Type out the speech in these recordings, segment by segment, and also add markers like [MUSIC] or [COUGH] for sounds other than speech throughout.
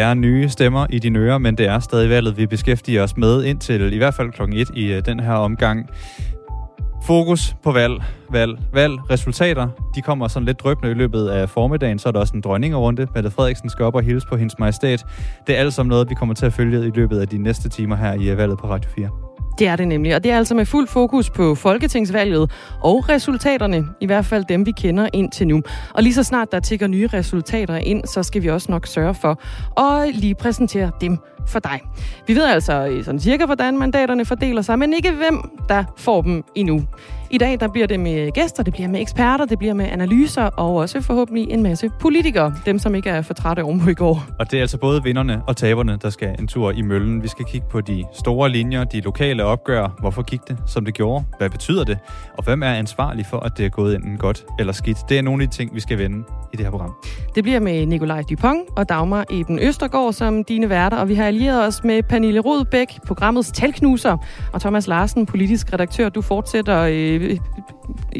Det er nye stemmer i dine ører, men det er stadig valget, vi beskæftiger os med indtil i hvert fald klokken 1 i øh, den her omgang. Fokus på valg, valg, valg. Resultater, de kommer sådan lidt drøbende i løbet af formiddagen. Så er der også en dronningerunde. Mette Frederiksen skal op og hilse på hendes majestæt. Det er alt sammen noget, vi kommer til at følge i løbet af de næste timer her i øh, valget på Radio 4. Det er det nemlig, og det er altså med fuld fokus på folketingsvalget og resultaterne, i hvert fald dem, vi kender indtil nu. Og lige så snart der tigger nye resultater ind, så skal vi også nok sørge for at lige præsentere dem for dig. Vi ved altså øh, sådan cirka, hvordan mandaterne fordeler sig, men ikke hvem, der får dem endnu. I dag der bliver det med gæster, det bliver med eksperter, det bliver med analyser og også forhåbentlig en masse politikere. Dem, som ikke er for trætte ovenpå i går. Og det er altså både vinderne og taberne, der skal en tur i møllen. Vi skal kigge på de store linjer, de lokale opgør. Hvorfor gik det, som det gjorde? Hvad betyder det? Og hvem er ansvarlig for, at det er gået enten godt eller skidt? Det er nogle af de ting, vi skal vende i det her program. Det bliver med Nikolaj Dupont og Dagmar Eben Østergaard som dine værter, og vi har allieret os med Pernille Rodbæk, programmets talknuser, og Thomas Larsen, politisk redaktør. Du fortsætter øh,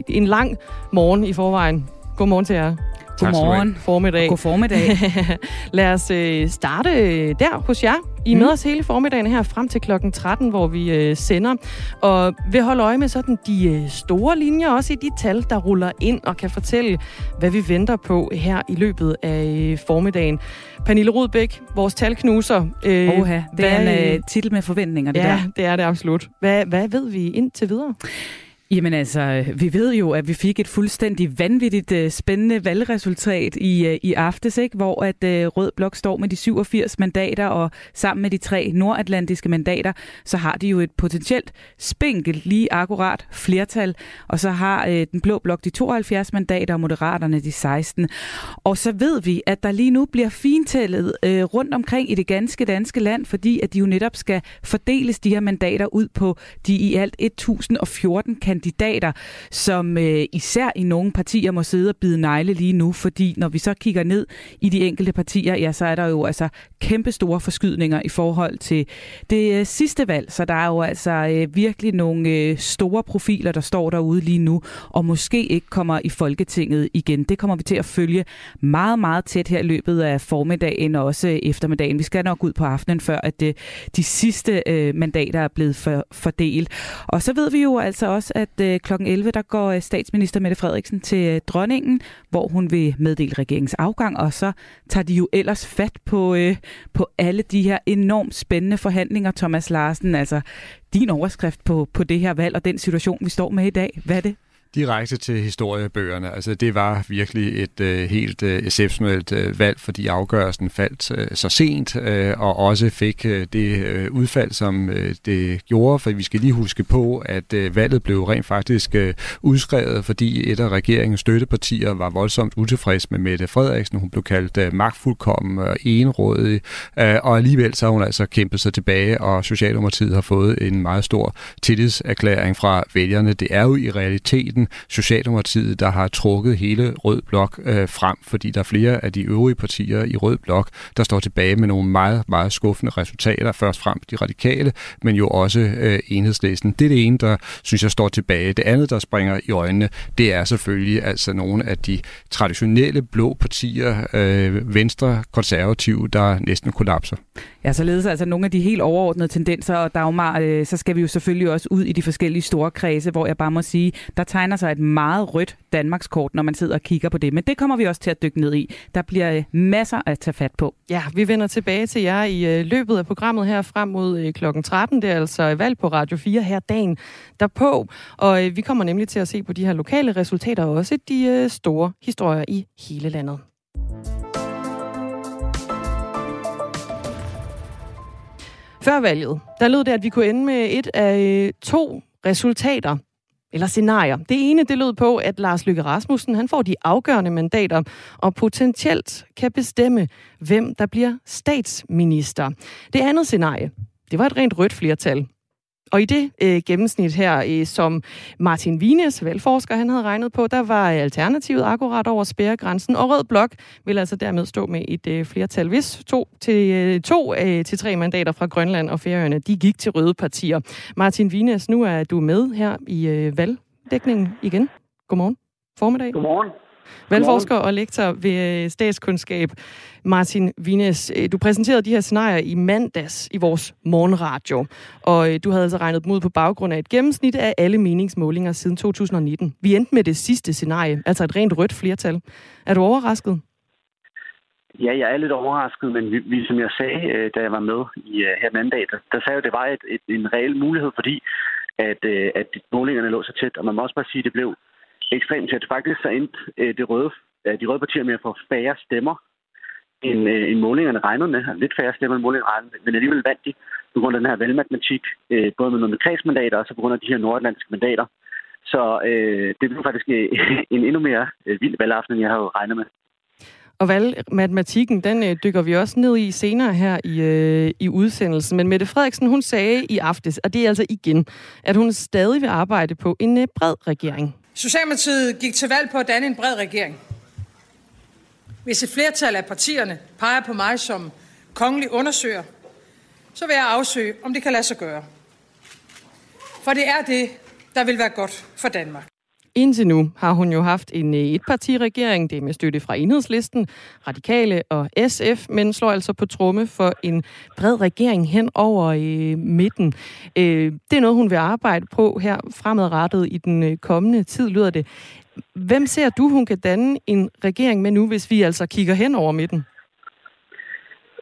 en lang morgen i forvejen. Godmorgen til jer. Godmorgen. Formiddag. God formiddag. [LAUGHS] Lad os øh, starte der hos jer. I er med mm. os hele formiddagen her frem til klokken 13, hvor vi øh, sender. Og vil holde øje med sådan de øh, store linjer, også i de tal, der ruller ind og kan fortælle, hvad vi venter på her i løbet af øh, formiddagen. Pernille Rudbæk, vores talknuser. Øh, Oha, det hvad, er en øh, titel med forventninger, det ja, der. det er det absolut. Hvad, hvad ved vi indtil videre? Jamen altså, vi ved jo, at vi fik et fuldstændig vanvittigt uh, spændende valgresultat i, uh, i aftes, ikke? hvor at uh, Rød Blok står med de 87 mandater, og sammen med de tre nordatlantiske mandater, så har de jo et potentielt spinkelt lige akkurat flertal, og så har uh, den blå blok de 72 mandater, og moderaterne de 16. Og så ved vi, at der lige nu bliver fintællet uh, rundt omkring i det ganske danske land, fordi at de jo netop skal fordeles de her mandater ud på de i alt 1014 kandidater kandidater, som øh, især i nogle partier må sidde og bide negle lige nu, fordi når vi så kigger ned i de enkelte partier, ja, så er der jo altså kæmpe store forskydninger i forhold til det øh, sidste valg, så der er jo altså øh, virkelig nogle øh, store profiler, der står derude lige nu, og måske ikke kommer i Folketinget igen. Det kommer vi til at følge meget, meget tæt her i løbet af formiddagen og også øh, eftermiddagen. Vi skal nok ud på aftenen, før at øh, de sidste øh, mandater er blevet for, fordelt. Og så ved vi jo altså også, at at øh, kl. 11 der går øh, statsminister Mette Frederiksen til øh, dronningen, hvor hun vil meddele regeringens afgang, og så tager de jo ellers fat på, øh, på alle de her enormt spændende forhandlinger, Thomas Larsen. Altså din overskrift på, på det her valg og den situation, vi står med i dag. Hvad er det? Direkte til historiebøgerne. Altså, det var virkelig et øh, helt øh, exceptionelt øh, valg, fordi afgørelsen faldt øh, så sent, øh, og også fik øh, det øh, udfald, som øh, det gjorde, for vi skal lige huske på, at øh, valget blev rent faktisk øh, udskrevet, fordi et af regeringens støttepartier var voldsomt utilfreds med Mette Frederiksen. Hun blev kaldt øh, magtfuldkommen og enrådig, øh, og alligevel så har hun altså kæmpet sig tilbage, og Socialdemokratiet har fået en meget stor tillidserklæring fra vælgerne. Det er jo i realiteten enten Socialdemokratiet, der har trukket hele Rød Blok øh, frem, fordi der er flere af de øvrige partier i Rød Blok, der står tilbage med nogle meget, meget skuffende resultater. Først frem de radikale, men jo også øh, enhedslisten. Det er det ene, der synes jeg står tilbage. Det andet, der springer i øjnene, det er selvfølgelig altså nogle af de traditionelle blå partier, øh, venstre, konservative, der næsten kollapser. Ja, således altså nogle af de helt overordnede tendenser, og Dagmar, øh, så skal vi jo selvfølgelig også ud i de forskellige store kredse, hvor jeg bare må sige, der tegner sig et meget rødt Danmarkskort, når man sidder og kigger på det. Men det kommer vi også til at dykke ned i. Der bliver øh, masser at tage fat på. Ja, vi vender tilbage til jer i øh, løbet af programmet her frem mod øh, klokken 13. Det er altså valg på Radio 4 her dagen derpå. Og øh, vi kommer nemlig til at se på de her lokale resultater og også de øh, store historier i hele landet. Før valget, der lød det, at vi kunne ende med et af øh, to resultater, eller scenarier. Det ene, det lød på, at Lars Lykke Rasmussen, han får de afgørende mandater, og potentielt kan bestemme, hvem der bliver statsminister. Det andet scenarie, det var et rent rødt flertal. Og i det øh, gennemsnit her, øh, som Martin Vines, valgforsker, han havde regnet på, der var alternativet akkurat over spærregrænsen, og Rød Blok vil altså dermed stå med et øh, flertal. Hvis to til, øh, to øh, til tre mandater fra Grønland og Færøerne, de gik til røde partier. Martin Vines, nu er du med her i øh, valgdækningen igen. Godmorgen. Formiddag. Godmorgen. Valgforsker og lektor ved øh, statskundskab, Martin Vines. Øh, du præsenterede de her scenarier i mandags i vores morgenradio, og øh, du havde altså regnet dem ud på baggrund af et gennemsnit af alle meningsmålinger siden 2019. Vi endte med det sidste scenarie, altså et rent rødt flertal. Er du overrasket? Ja, jeg er lidt overrasket, men vi, vi som jeg sagde, da jeg var med i, her den anden dag, der, der sagde jeg, at det var et, et, en reel mulighed, fordi at, at målingerne lå så tæt. Og man må også bare sige, at det blev ekstremt tæt. Faktisk så endte uh, de, røde, uh, de røde partier med at få færre stemmer, end, uh, end målingerne regnede med. Altså lidt færre stemmer, end målingerne regnede med. Men alligevel vandt de på grund af den her valgmatematik, uh, både med nogle kredsmandater og så på grund af de her nordatlantiske mandater. Så uh, det blev faktisk [LAUGHS] en endnu mere uh, vild valgaften, end jeg havde regnet med. Og valgmatematikken, den øh, dykker vi også ned i senere her i, øh, i udsendelsen. Men Mette Frederiksen, hun sagde i aftes, og det er altså igen, at hun stadig vil arbejde på en øh, bred regering. Socialdemokratiet gik til valg på at danne en bred regering. Hvis et flertal af partierne peger på mig som kongelig undersøger, så vil jeg afsøge, om det kan lade sig gøre. For det er det, der vil være godt for Danmark. Indtil nu har hun jo haft en øh, etpartiregering, det er med støtte fra Enhedslisten, Radikale og SF, men slår altså på tromme for en bred regering hen over øh, midten. Øh, det er noget, hun vil arbejde på her fremadrettet i den øh, kommende tid, lyder det. Hvem ser du, hun kan danne en regering med nu, hvis vi altså kigger hen over midten?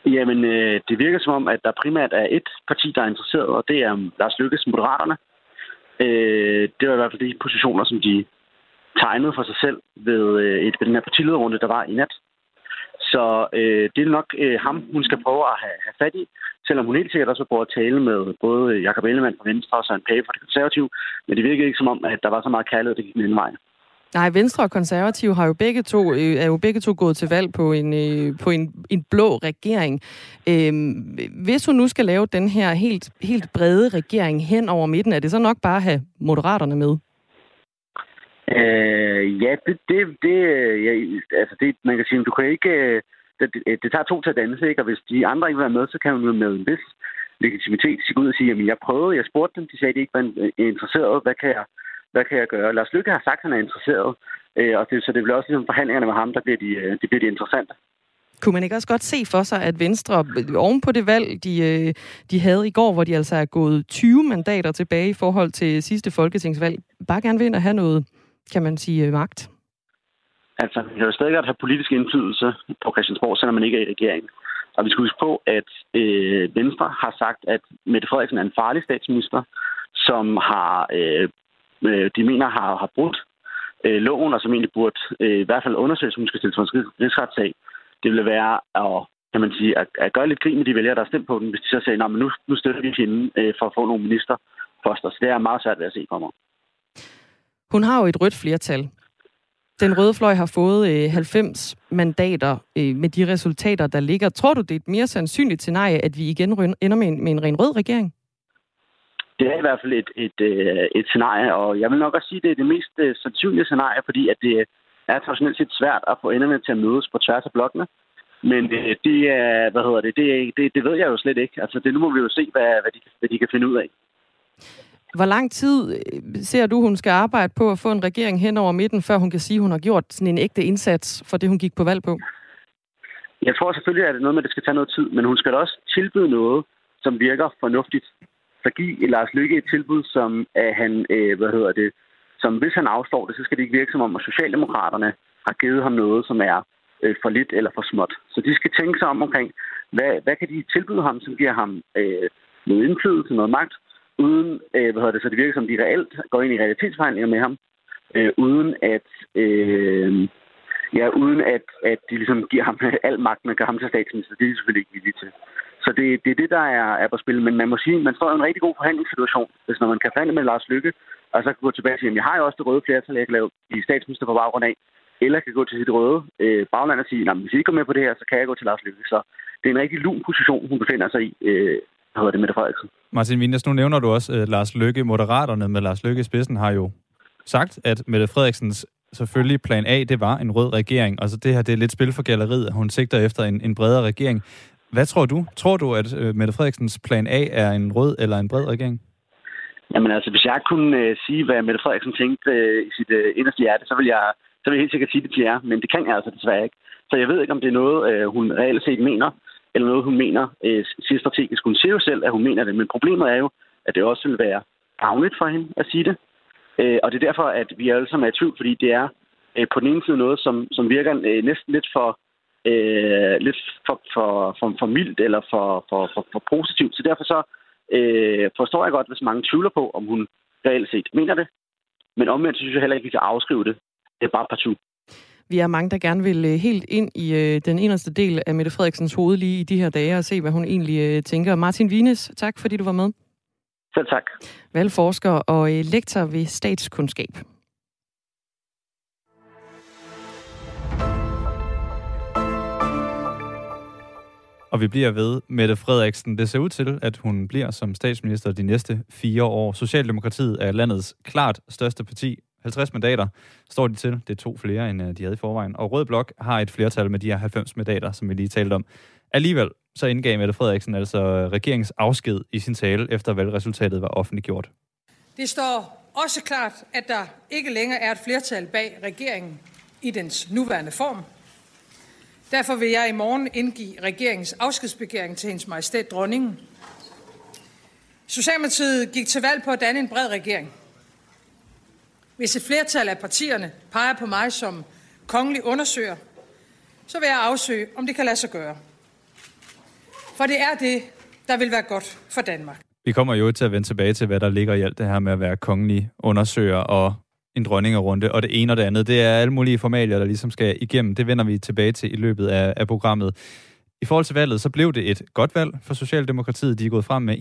Jamen, øh, det virker som om, at der primært er et parti, der er interesseret, og det er um, Lars Lykkes Moderaterne. Øh, det var i hvert fald de positioner, som de tegnede for sig selv ved, øh, et, ved den her partilederrunde, der var i nat. Så øh, det er nok øh, ham, hun skal prøve at have, have fat i, selvom hun helt sikkert også vil prøve at tale med både Jakob Ellemann fra Venstre og Søren Pape fra det konservative, men det virkede ikke som om, at der var så meget kærlighed, det gik den vej. Nej, Venstre og Konservative har jo begge to, øh, er jo begge to gået til valg på en, øh, på en, en blå regering. Øh, hvis hun nu skal lave den her helt, helt brede regering hen over midten, er det så nok bare at have moderaterne med? Øh, ja, det, det, det, øh, ja, altså det, man kan sige, du kan ikke, øh, det, det, det tager to til at danse, ikke? og hvis de andre ikke vil være med, så kan man jo med en vis legitimitet sige ud og sige, at jeg prøvede, jeg spurgte dem, de sagde, at de ikke var interesseret, hvad kan jeg, hvad kan jeg gøre? Lars Lykke har sagt, at han er interesseret, øh, og det, så det bliver også ligesom forhandlingerne med ham, der bliver de, øh, det bliver de interessante. Kunne man ikke også godt se for sig, at Venstre oven på det valg, de, øh, de havde i går, hvor de altså er gået 20 mandater tilbage i forhold til sidste folketingsvalg, bare gerne vil ind og have noget, kan man sige, magt? Altså, vi kan jo stadig godt have politisk indflydelse på Christiansborg, selvom man ikke er i regering. Og vi skal huske på, at øh, Venstre har sagt, at Mette Frederiksen er en farlig statsminister, som har øh, øh, de mener har, har brudt øh, loven, og som egentlig burde øh, i hvert fald undersøges, som skal stilles for en rigsretssag. Det ville være at, kan man sige, at, at gøre lidt grin med de vælgere, der har stemt på den, hvis de så siger, at nu, nu støtter vi hende øh, for at få nogle ministerposter. Så det er meget svært ved at se kommer. mig. Hun har jo et rødt flertal. Den røde fløj har fået øh, 90 mandater øh, med de resultater, der ligger. Tror du, det er et mere sandsynligt scenarie, at vi igen ender med en, med en ren rød regering? Det er i hvert fald et, et, et, øh, et scenarie, og jeg vil nok også sige, at det er det mest uh, sandsynlige scenarie, fordi at det er traditionelt set svært at få enderne til at mødes på tværs af blokkene. Men uh, det er, hvad hedder det, det, det, det ved jeg jo slet ikke. Altså det, nu må vi jo se, hvad, hvad, de, hvad de kan finde ud af. Hvor lang tid ser du, hun skal arbejde på at få en regering hen over midten, før hun kan sige, at hun har gjort sådan en ægte indsats for det, hun gik på valg på? Jeg tror selvfølgelig, at det er noget med, at det skal tage noget tid, men hun skal da også tilbyde noget, som virker fornuftigt altså give Lars Lykke et tilbud, som at han, øh, hvad hedder det, som hvis han afstår det, så skal det ikke virke som om, at Socialdemokraterne har givet ham noget, som er øh, for lidt eller for småt. Så de skal tænke sig om omkring, hvad, hvad kan de tilbyde ham, som giver ham øh, noget indflydelse, noget magt, uden, øh, hvad hedder det, så det virker som, de reelt går ind i realitetsforhandlinger med ham, øh, uden at, øh, ja, uden at, at de ligesom giver ham [LAUGHS] al magten og gør ham til statsminister. Det er de selvfølgelig ikke villige til. Så det, det er det, der er, er på spil. Men man må sige, man står i en rigtig god forhandlingssituation, hvis når man kan forhandle med Lars Lykke, og så kan gå tilbage og sige, at jeg har jo også det røde flertal, jeg kan lave i statsminister på baggrund af, eller kan gå til sit røde øh, bagland og sige, at hvis I ikke går med på det her, så kan jeg gå til Lars Lykke. Så det er en rigtig lun position, hun befinder sig i. Øh, hedder det, Mette Frederiksen. Martin Vindes, nu nævner du også uh, Lars Lykke. Moderaterne med Lars Lykke i spidsen har jo sagt, at Mette Frederiksens selvfølgelig plan A, det var en rød regering. Altså det her, det er lidt spil for galleriet. Hun sigter efter en, en bredere regering. Hvad tror du? Tror du, at øh, Mette Frederiksens plan A er en rød eller en bred regering? Jamen altså, hvis jeg kunne øh, sige, hvad Mette Frederiksen tænkte øh, i sit øh, inderste hjerte, så vil jeg så vil jeg helt sikkert sige det til jer, men det kan jeg altså desværre ikke. Så jeg ved ikke, om det er noget, øh, hun reelt set mener, eller noget, hun mener øh, siger strategisk. Hun siger jo selv, at hun mener det, men problemet er jo, at det også vil være gavnligt for hende at sige det. Øh, og det er derfor, at vi alle sammen er i tvivl, fordi det er øh, på den ene side noget, som, som virker øh, næsten lidt for øh, lidt for, for, for, for mildt eller for, for, for, for positivt. Så derfor så øh, forstår jeg godt, hvis mange tvivler på, om hun reelt set mener det. Men omvendt synes jeg heller ikke, at vi kan afskrive det. Det er bare partout. Vi er mange, der gerne vil øh, helt ind i øh, den eneste del af Mette Frederiksens hoved lige i de her dage og se, hvad hun egentlig øh, tænker. Martin Wienes, tak fordi du var med. Selv tak. Valgforsker og lektor ved statskundskab. Og vi bliver ved Mette Frederiksen. Det ser ud til, at hun bliver som statsminister de næste fire år. Socialdemokratiet er landets klart største parti. 50 mandater står de til. Det er to flere, end øh, de havde i forvejen. Og Rød Blok har et flertal med de her 90 mandater, som vi lige talte om. Alligevel så indgav Mette Frederiksen altså regeringsafsked i sin tale, efter valgresultatet var offentliggjort. Det står også klart, at der ikke længere er et flertal bag regeringen i dens nuværende form. Derfor vil jeg i morgen indgive regeringens afskedsbegæring til hendes majestæt dronningen. Socialdemokratiet gik til valg på at danne en bred regering. Hvis et flertal af partierne peger på mig som kongelig undersøger, så vil jeg afsøge, om det kan lade sig gøre. For det er det, der vil være godt for Danmark. Vi kommer jo til at vende tilbage til, hvad der ligger i alt det her med at være kongelig undersøger og en dronningerunde, og det ene og det andet. Det er alle mulige formalier, der ligesom skal igennem. Det vender vi tilbage til i løbet af, af programmet. I forhold til valget, så blev det et godt valg for Socialdemokratiet. De er gået frem med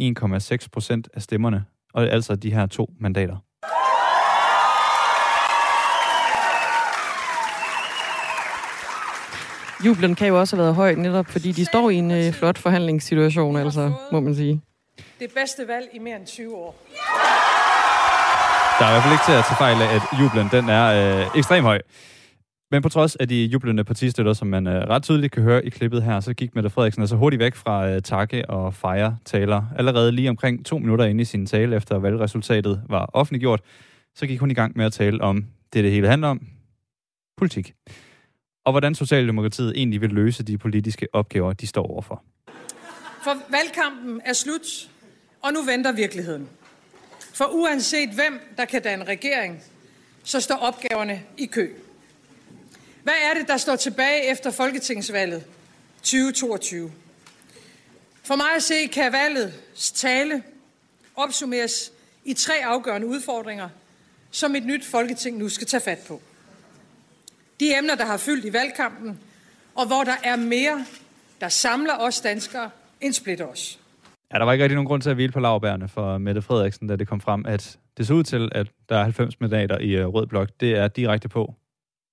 1,6 procent af stemmerne, og altså de her to mandater. Jublen kan jo også have været høj, netop fordi de står i en øh, flot forhandlingssituation, altså, må man sige. Det bedste valg i mere end 20 år. Der er i hvert fald ikke til at tage fejl af, at jublen den er øh, ekstremt høj. Men på trods af de jublende partistøtter, som man øh, ret tydeligt kan høre i klippet her, så gik Mette Frederiksen altså hurtigt væk fra øh, takke og fejre taler. Allerede lige omkring to minutter inde i sin tale, efter valgresultatet var offentliggjort, så gik hun i gang med at tale om det, det hele handler om. Politik. Og hvordan Socialdemokratiet egentlig vil løse de politiske opgaver, de står overfor. For valgkampen er slut, og nu venter virkeligheden. For uanset hvem, der kan danne regering, så står opgaverne i kø. Hvad er det, der står tilbage efter Folketingsvalget 2022? For mig at se kan valgets tale opsummeres i tre afgørende udfordringer, som et nyt Folketing nu skal tage fat på. De emner, der har fyldt i valgkampen, og hvor der er mere, der samler os danskere, end splitter os. Ja, der var ikke rigtig nogen grund til at hvile på lavbærene for Mette Frederiksen, da det kom frem, at det så ud til, at der er 90 mandater i uh, Rød Blok. Det er direkte på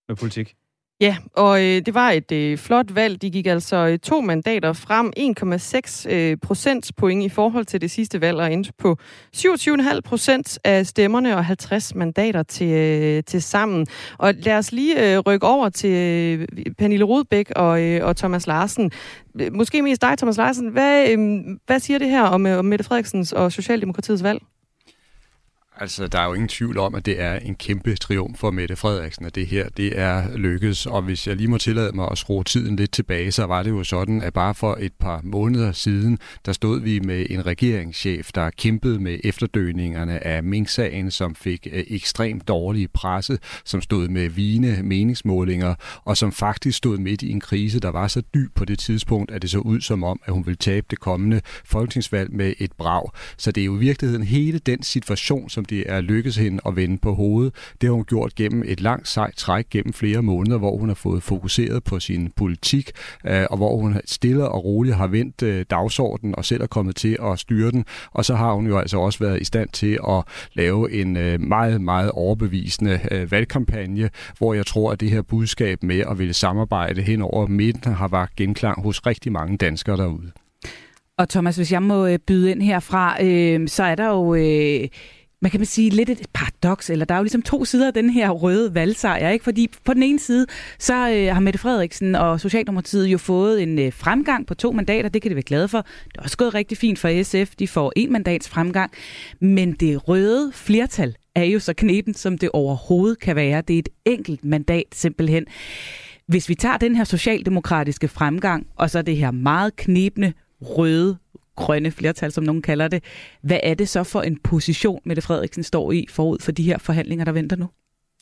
med politik. Ja, og øh, det var et øh, flot valg. De gik altså øh, to mandater frem, 1,6 øh, procentpoint i forhold til det sidste valg, og endte på 27,5 procent af stemmerne og 50 mandater til, øh, til sammen. Og lad os lige øh, rykke over til øh, Pernille Rodbæk og, øh, og Thomas Larsen. Måske mest dig, Thomas Larsen. Hvad, øh, hvad siger det her om, øh, om Mette Frederiksens og Socialdemokratiets valg? Altså, der er jo ingen tvivl om, at det er en kæmpe triumf for Mette Frederiksen, at det her det er lykkedes. Og hvis jeg lige må tillade mig at skrue tiden lidt tilbage, så var det jo sådan, at bare for et par måneder siden, der stod vi med en regeringschef, der kæmpede med efterdøningerne af Mink-sagen, som fik eh, ekstremt dårlige presse, som stod med vigende meningsmålinger, og som faktisk stod midt i en krise, der var så dyb på det tidspunkt, at det så ud som om, at hun ville tabe det kommende folketingsvalg med et brag. Så det er jo i virkeligheden hele den situation, som som det er lykkedes hende at vende på hovedet. Det har hun gjort gennem et langt sejt træk gennem flere måneder, hvor hun har fået fokuseret på sin politik, øh, og hvor hun stille og roligt har vendt øh, dagsordenen og selv er kommet til at styre den. Og så har hun jo altså også været i stand til at lave en øh, meget, meget overbevisende øh, valgkampagne, hvor jeg tror, at det her budskab med at ville samarbejde hen over midten har været genklang hos rigtig mange danskere derude. Og Thomas, hvis jeg må øh, byde ind herfra, øh, så er der jo øh, man kan sige, lidt et paradoks, eller der er jo ligesom to sider af den her røde valgsejr, ikke? Fordi på den ene side, så øh, har Mette Frederiksen og Socialdemokratiet jo fået en øh, fremgang på to mandater, det kan de være glade for. Det er også gået rigtig fint for SF, de får en mandats fremgang, men det røde flertal er jo så knepen, som det overhovedet kan være. Det er et enkelt mandat simpelthen. Hvis vi tager den her socialdemokratiske fremgang, og så det her meget knebne røde grønne flertal, som nogen kalder det. Hvad er det så for en position, Mette Frederiksen står i forud for de her forhandlinger, der venter nu?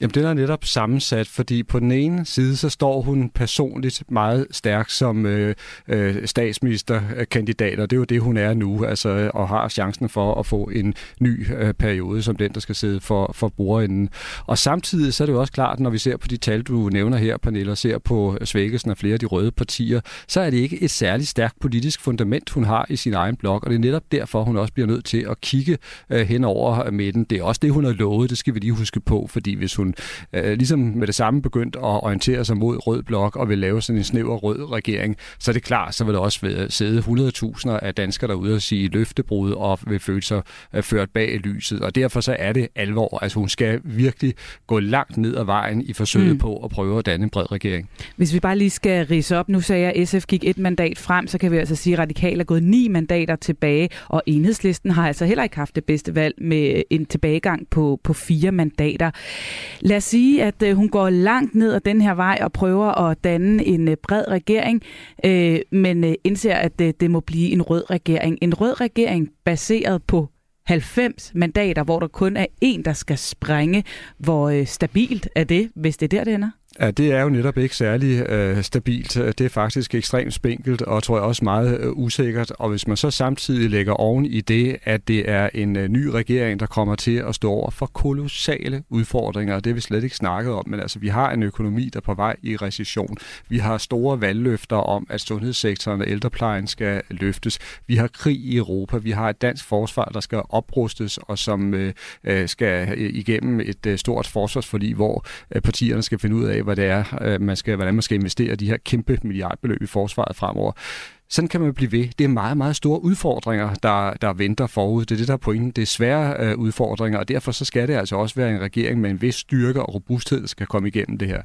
Jamen, den er netop sammensat, fordi på den ene side, så står hun personligt meget stærk som øh, øh, statsministerkandidat, og det er jo det, hun er nu, altså, øh, og har chancen for at få en ny øh, periode som den, der skal sidde for, for brugerinden. Og samtidig så er det jo også klart, når vi ser på de tal, du nævner her, Pernille, og ser på svækkelsen af flere af de røde partier, så er det ikke et særligt stærkt politisk fundament, hun har i sin egen blok, og det er netop derfor, hun også bliver nødt til at kigge øh, hen over midten. Det er også det, hun har lovet, det skal vi lige huske på, fordi hvis hun øh, ligesom med det samme begyndt at orientere sig mod rød blok og vil lave sådan en snæver rød regering, så er det klart, så vil der også sidde 100.000 af danskere derude og sige løftebrud og vil føle sig øh, ført bag lyset. Og derfor så er det alvor. Altså hun skal virkelig gå langt ned ad vejen i forsøget mm. på at prøve at danne en bred regering. Hvis vi bare lige skal rise op, nu sagde jeg, at SF gik et mandat frem, så kan vi altså sige, at Radikal er gået ni mandater tilbage, og enhedslisten har altså heller ikke haft det bedste valg med en tilbagegang på, på fire mandater. Lad os sige, at øh, hun går langt ned ad den her vej og prøver at danne en øh, bred regering, øh, men indser, at det, må blive en rød regering. En rød regering baseret på 90 mandater, hvor der kun er en, der skal sprænge. Hvor stabilt er det, hvis det er der, det ender? Ja, det er jo netop ikke særlig øh, stabilt. Det er faktisk ekstremt spinkelt og tror jeg også meget øh, usikkert. Og hvis man så samtidig lægger oven i det, at det er en øh, ny regering, der kommer til at stå over for kolossale udfordringer, og det har vi slet ikke snakket om, men altså vi har en økonomi, der er på vej i recession. Vi har store valgløfter om, at sundhedssektoren og ældreplejen skal løftes. Vi har krig i Europa. Vi har et dansk forsvar, der skal oprustes og som øh, øh skal øh, igennem et øh, stort forsvarsforlig, hvor øh, partierne skal finde ud af, hvad det er, øh, man skal, hvordan man skal investere de her kæmpe milliardbeløb i forsvaret fremover. Sådan kan man blive ved. Det er meget, meget store udfordringer, der, der venter forud. Det er det, der er pointen. Det er svære øh, udfordringer, og derfor så skal det altså også være en regering med en vis styrke og robusthed, der skal komme igennem det her.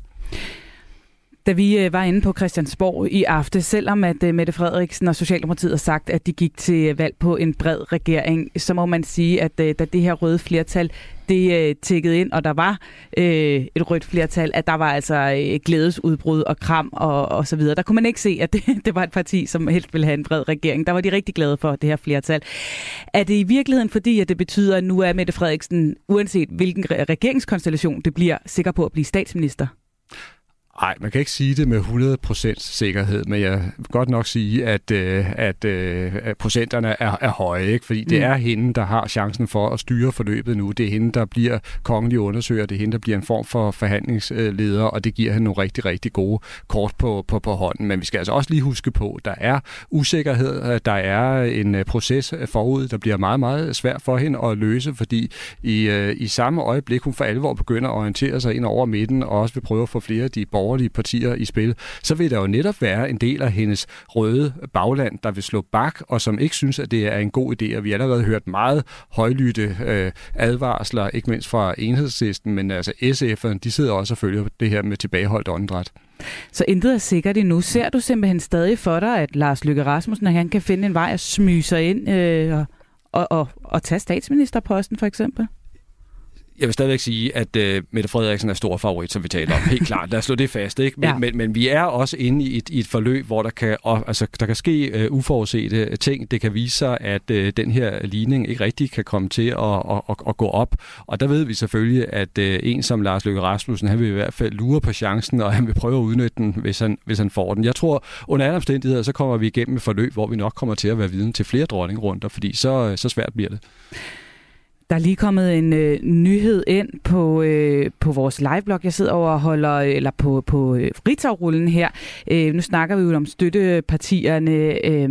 Da vi øh, var inde på Christiansborg i aften, selvom at øh, Mette Frederiksen og Socialdemokratiet har sagt, at de gik til valg på en bred regering, så må man sige, at øh, da det her røde flertal det tækkede ind, og der var øh, et rødt flertal, at der var altså glædesudbrud og kram og, og så videre. Der kunne man ikke se, at [LAUGHS] det, det var et parti, som helst ville have en bred regering. Der var de rigtig glade for det her flertal. Er det i virkeligheden fordi, at det betyder, at nu er Mette Frederiksen, uanset hvilken regeringskonstellation det bliver, sikker på at blive statsminister? Nej, man kan ikke sige det med 100% sikkerhed, men jeg vil godt nok sige, at, øh, at, øh, at procenterne er, er høje, ikke? fordi det mm. er hende, der har chancen for at styre forløbet nu. Det er hende, der bliver kongelig undersøger, det er hende, der bliver en form for forhandlingsleder, og det giver hende nogle rigtig, rigtig gode kort på, på, på hånden. Men vi skal altså også lige huske på, at der er usikkerhed, der er en øh, proces forud, der bliver meget, meget svært for hende at løse, fordi i, i samme øjeblik, hun for alvor begynder at orientere sig ind over midten, og også vil prøve at få flere af de borgere borgerlige partier i spil, så vil der jo netop være en del af hendes røde bagland, der vil slå bak, og som ikke synes, at det er en god idé. Og vi har allerede hørt meget højlytte øh, advarsler, ikke mindst fra enhedslisten, men altså SF'erne, de sidder også og følger det her med tilbageholdt åndedræt. Så intet er sikkert endnu. Ser du simpelthen stadig for dig, at Lars Løkke Rasmussen han kan finde en vej at smyge sig ind øh, og, og, og tage statsministerposten for eksempel? Jeg vil stadigvæk sige, at uh, Mette Frederiksen er stor favorit, som vi taler om. Helt klart. Lad os slå det fast. Ikke? Men, ja. men, men vi er også inde i et, i et forløb, hvor der kan, og, altså, der kan ske uh, uforudsete ting. Det kan vise sig, at uh, den her ligning ikke rigtig kan komme til at, at, at, at gå op. Og der ved vi selvfølgelig, at uh, en som Lars Løkke Rasmussen, han vil i hvert fald lure på chancen, og han vil prøve at udnytte den, hvis han, hvis han får den. Jeg tror, under alle omstændigheder, så kommer vi igennem et forløb, hvor vi nok kommer til at være viden til flere dronningrunder, fordi så, så svært bliver det. Der er lige kommet en øh, nyhed ind på, øh, på vores liveblog. Jeg sidder over og holder, eller på, på øh, Ritzavrullen her. Øh, nu snakker vi jo om støttepartierne. Øh,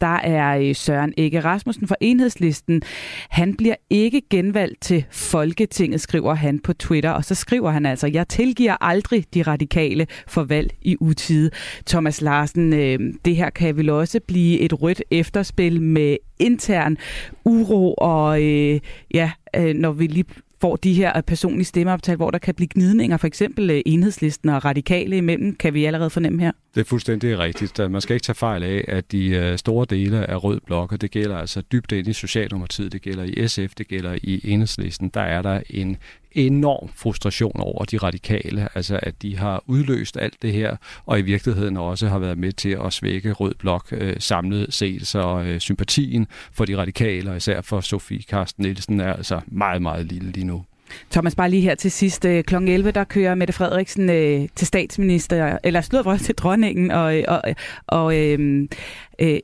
der er øh, Søren Ege Rasmussen fra Enhedslisten. Han bliver ikke genvalgt til Folketinget, skriver han på Twitter. Og så skriver han altså, jeg tilgiver aldrig de radikale for valg i utide. Thomas Larsen, øh, det her kan vel også blive et rødt efterspil med intern uro og øh, ja, øh, når vi lige får de her personlige stemmeoptal, hvor der kan blive gnidninger, for eksempel øh, enhedslisten og radikale imellem, kan vi allerede fornemme her? Det er fuldstændig rigtigt. Man skal ikke tage fejl af, at de øh, store dele af Rød Blok, og det gælder altså dybt ind i Socialdemokratiet, det gælder i SF, det gælder i Enhedslisten, der er der en enorm frustration over de radikale, altså at de har udløst alt det her, og i virkeligheden også har været med til at svække Rød Blok øh, samlet set, så øh, sympatien for de radikale, og især for Sofie Karsten Nielsen, er altså meget, meget lille lige nu. Thomas, bare lige her til sidst. Øh, Kl. 11, der kører Mette Frederiksen øh, til statsminister, eller slået til dronningen, og, øh, og, og øh, øh,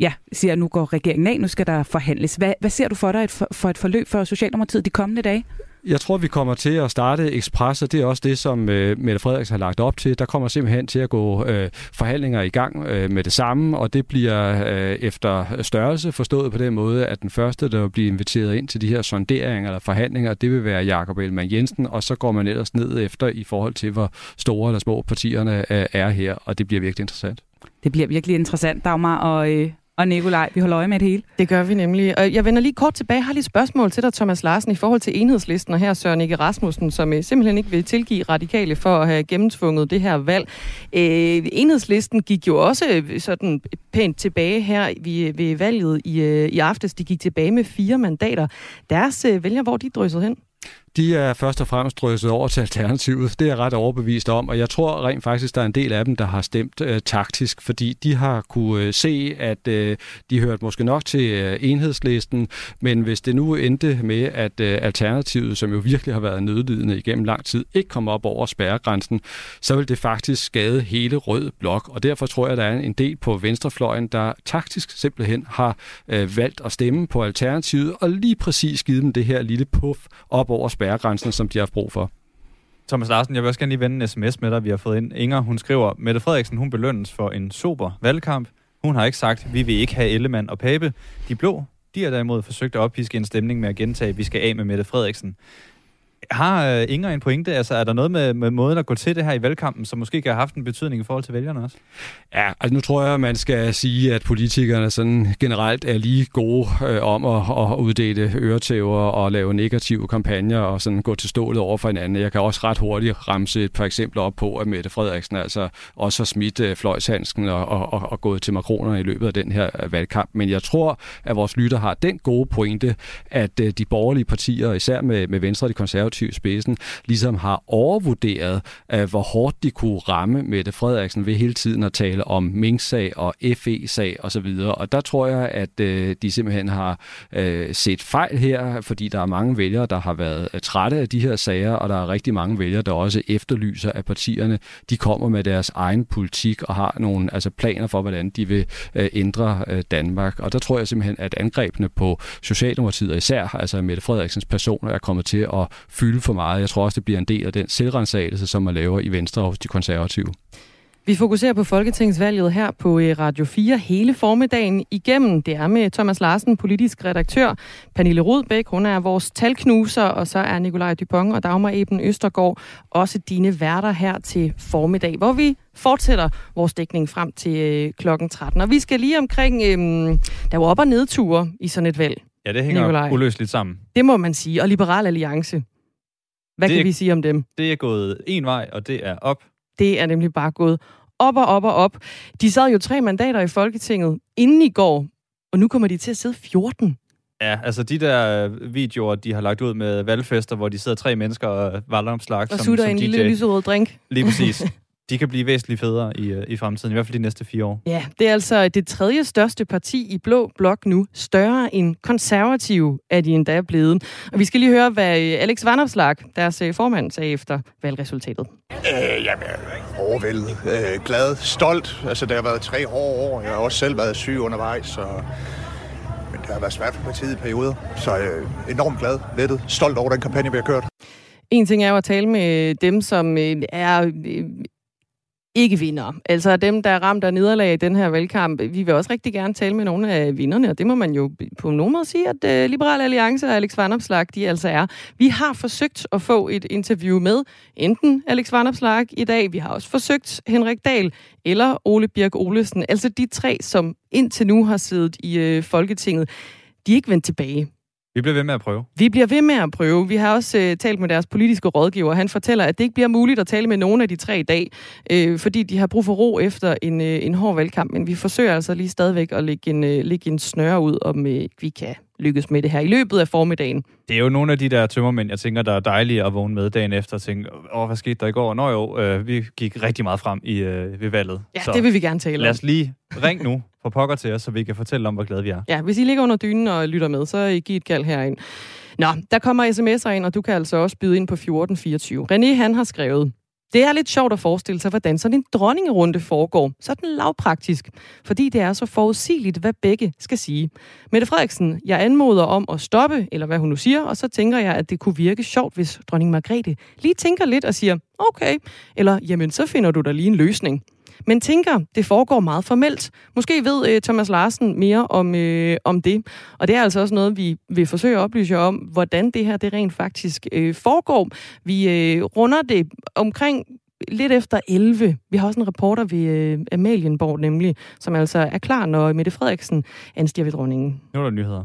ja, siger, at nu går regeringen af, nu skal der forhandles. Hvad, hvad ser du for dig et, for, for et forløb for Socialdemokratiet de kommende dage? Jeg tror, vi kommer til at starte ekspres, og det er også det, som øh, Mette Frederiksen har lagt op til. Der kommer simpelthen til at gå øh, forhandlinger i gang øh, med det samme, og det bliver øh, efter størrelse forstået på den måde, at den første, der vil blive inviteret ind til de her sonderinger eller forhandlinger, det vil være Jakob Ellemann Jensen, og så går man ellers ned efter i forhold til, hvor store eller små partierne øh, er her, og det bliver virkelig interessant. Det bliver virkelig interessant, Dagmar, og, øh, og Nikolaj. Vi holder øje med det hele. Det gør vi nemlig. Og jeg vender lige kort tilbage. Jeg har lige et spørgsmål til dig, Thomas Larsen, i forhold til enhedslisten og her Søren Ikke Rasmussen, som øh, simpelthen ikke vil tilgive radikale for at have gennemtvunget det her valg. Øh, enhedslisten gik jo også øh, sådan pænt tilbage her ved, øh, ved valget i, øh, i aftes. De gik tilbage med fire mandater. Deres øh, vælger, hvor de dryssede hen? De er først og fremmest drysset over til Alternativet. Det er jeg ret overbevist om, og jeg tror rent faktisk, der er en del af dem, der har stemt øh, taktisk, fordi de har kunne øh, se, at øh, de hørte måske nok til øh, enhedslisten, men hvis det nu endte med, at øh, Alternativet, som jo virkelig har været nødlidende igennem lang tid, ikke kommer op over spærregrænsen, så vil det faktisk skade hele rød blok, og derfor tror jeg, der er en del på venstrefløjen, der taktisk simpelthen har øh, valgt at stemme på Alternativet, og lige præcis givet dem det her lille puff op over spærregrænsen spærregrænsen, som de har haft brug for. Thomas Larsen, jeg vil også gerne lige vende en sms med dig, vi har fået ind. Inger, hun skriver, Mette Frederiksen, hun belønnes for en super valgkamp. Hun har ikke sagt, vi vil ikke have Ellemann og Pape. De blå, de har derimod forsøgt at oppiske en stemning med at gentage, vi skal af med Mette Frederiksen. Har uh, Inger en pointe? Altså, er der noget med, med måden at gå til det her i valgkampen, som måske kan have haft en betydning i forhold til vælgerne også? Ja, altså nu tror jeg, man skal sige, at politikerne sådan generelt er lige gode øh, om at, at uddele øretæver og lave negative kampagner og sådan gå til stålet over for hinanden. Jeg kan også ret hurtigt ramse et par eksempler op på, at Mette Frederiksen altså også har smidt øh, fløjshandsken og, og, og, og gået til makronerne i løbet af den her øh, valgkamp. Men jeg tror, at vores lytter har den gode pointe, at øh, de borgerlige partier, især med, med Venstre og de konservative, konservativ spidsen ligesom har overvurderet, øh, hvor hårdt de kunne ramme Mette Frederiksen ved hele tiden at tale om Mink-sag og FE-sag osv. Og, og der tror jeg, at øh, de simpelthen har uh, set fejl her, fordi der er mange vælgere, der har været trætte af de her sager, og der er rigtig mange vælgere, der også efterlyser, at partierne de kommer med deres egen politik og har nogle altså planer for, hvordan de vil uh, ændre Danmark. Og der tror jeg simpelthen, at angrebene på Socialdemokratiet og især altså Mette Frederiksens person er kommet til at fylde for meget. Jeg tror også, det bliver en del af den selvrensagelse, som man laver i Venstre og hos de konservative. Vi fokuserer på Folketingsvalget her på øh, Radio 4 hele formiddagen igennem. Det er med Thomas Larsen, politisk redaktør, Pernille Rudbæk, hun er vores talknuser, og så er Nikolaj Dupont og Dagmar Eben Østergaard også dine værter her til formiddag, hvor vi fortsætter vores dækning frem til øh, klokken 13. Og vi skal lige omkring, øh, der var op- og nedture i sådan et valg. Ja, det hænger Nikolaj. uløseligt sammen. Det må man sige, og Liberal Alliance. Hvad det kan er, vi sige om dem? Det er gået en vej, og det er op. Det er nemlig bare gået op og op og op. De sad jo tre mandater i Folketinget inden i går, og nu kommer de til at sidde 14. Ja, altså de der videoer, de har lagt ud med valgfester, hvor de sidder tre mennesker og valgomslag og som, som en DJ. lille lyserød drink. Lige præcis. [LAUGHS] de kan blive væsentligt federe i, øh, i fremtiden, i hvert fald de næste fire år. Ja, det er altså det tredje største parti i Blå Blok nu. Større end konservative er de endda blevet. Og vi skal lige høre, hvad øh, Alex Vanopslag, deres øh, formand, sagde efter valgresultatet. Øh, jamen, overvældet, øh, glad, stolt. Altså, det har været tre hårde år. Jeg har også selv været syg undervejs, og men det har været svært for partiet i perioder. Så øh, enormt glad, lettet, stolt over den kampagne, vi har kørt. En ting er jo at tale med dem, som er ikke vinder. Altså dem, der er ramt af nederlag i den her valgkamp. Vi vil også rigtig gerne tale med nogle af vinderne, og det må man jo på nogen måde sige, at uh, Liberal Alliance og Alex Vanopslag, de altså er. Vi har forsøgt at få et interview med enten Alex Vanopslag i dag, vi har også forsøgt Henrik Dahl eller Ole Birk Olesen, altså de tre, som indtil nu har siddet i uh, Folketinget. De er ikke vendt tilbage. Vi bliver ved med at prøve. Vi bliver ved med at prøve. Vi har også øh, talt med deres politiske rådgiver. Han fortæller, at det ikke bliver muligt at tale med nogen af de tre i dag, øh, fordi de har brug for ro efter en, øh, en hård valgkamp. Men vi forsøger altså lige stadigvæk at lægge en, øh, lægge en snøre ud, om øh, vi kan lykkes med det her i løbet af formiddagen. Det er jo nogle af de der tømmermænd, jeg tænker, der er dejlige at vågne med dagen efter og tænke, åh, hvad skete der i går? Nå jo, øh, vi gik rigtig meget frem i, øh, ved valget. Ja, så det vil vi gerne tale om. Lad os lige ring nu for pokker til os, så vi kan fortælle om, hvor glade vi er. Ja, hvis I ligger under dynen og lytter med, så giv et kald herind. Nå, der kommer sms'er ind, og du kan altså også byde ind på 1424. René, han har skrevet, det er lidt sjovt at forestille sig, hvordan sådan en dronningerunde foregår. Sådan lavpraktisk. Fordi det er så forudsigeligt, hvad begge skal sige. Mette Frederiksen, jeg anmoder om at stoppe, eller hvad hun nu siger, og så tænker jeg, at det kunne virke sjovt, hvis dronning Margrethe lige tænker lidt og siger, okay, eller jamen, så finder du da lige en løsning men tænker, det foregår meget formelt. Måske ved øh, Thomas Larsen mere om, øh, om det. Og det er altså også noget, vi vil forsøge at oplyse om, hvordan det her det rent faktisk øh, foregår. Vi øh, runder det omkring lidt efter 11. Vi har også en reporter ved øh, Amalienborg nemlig, som altså er klar, når Mette Frederiksen anstiger ved dronningen. Nu er der nyheder.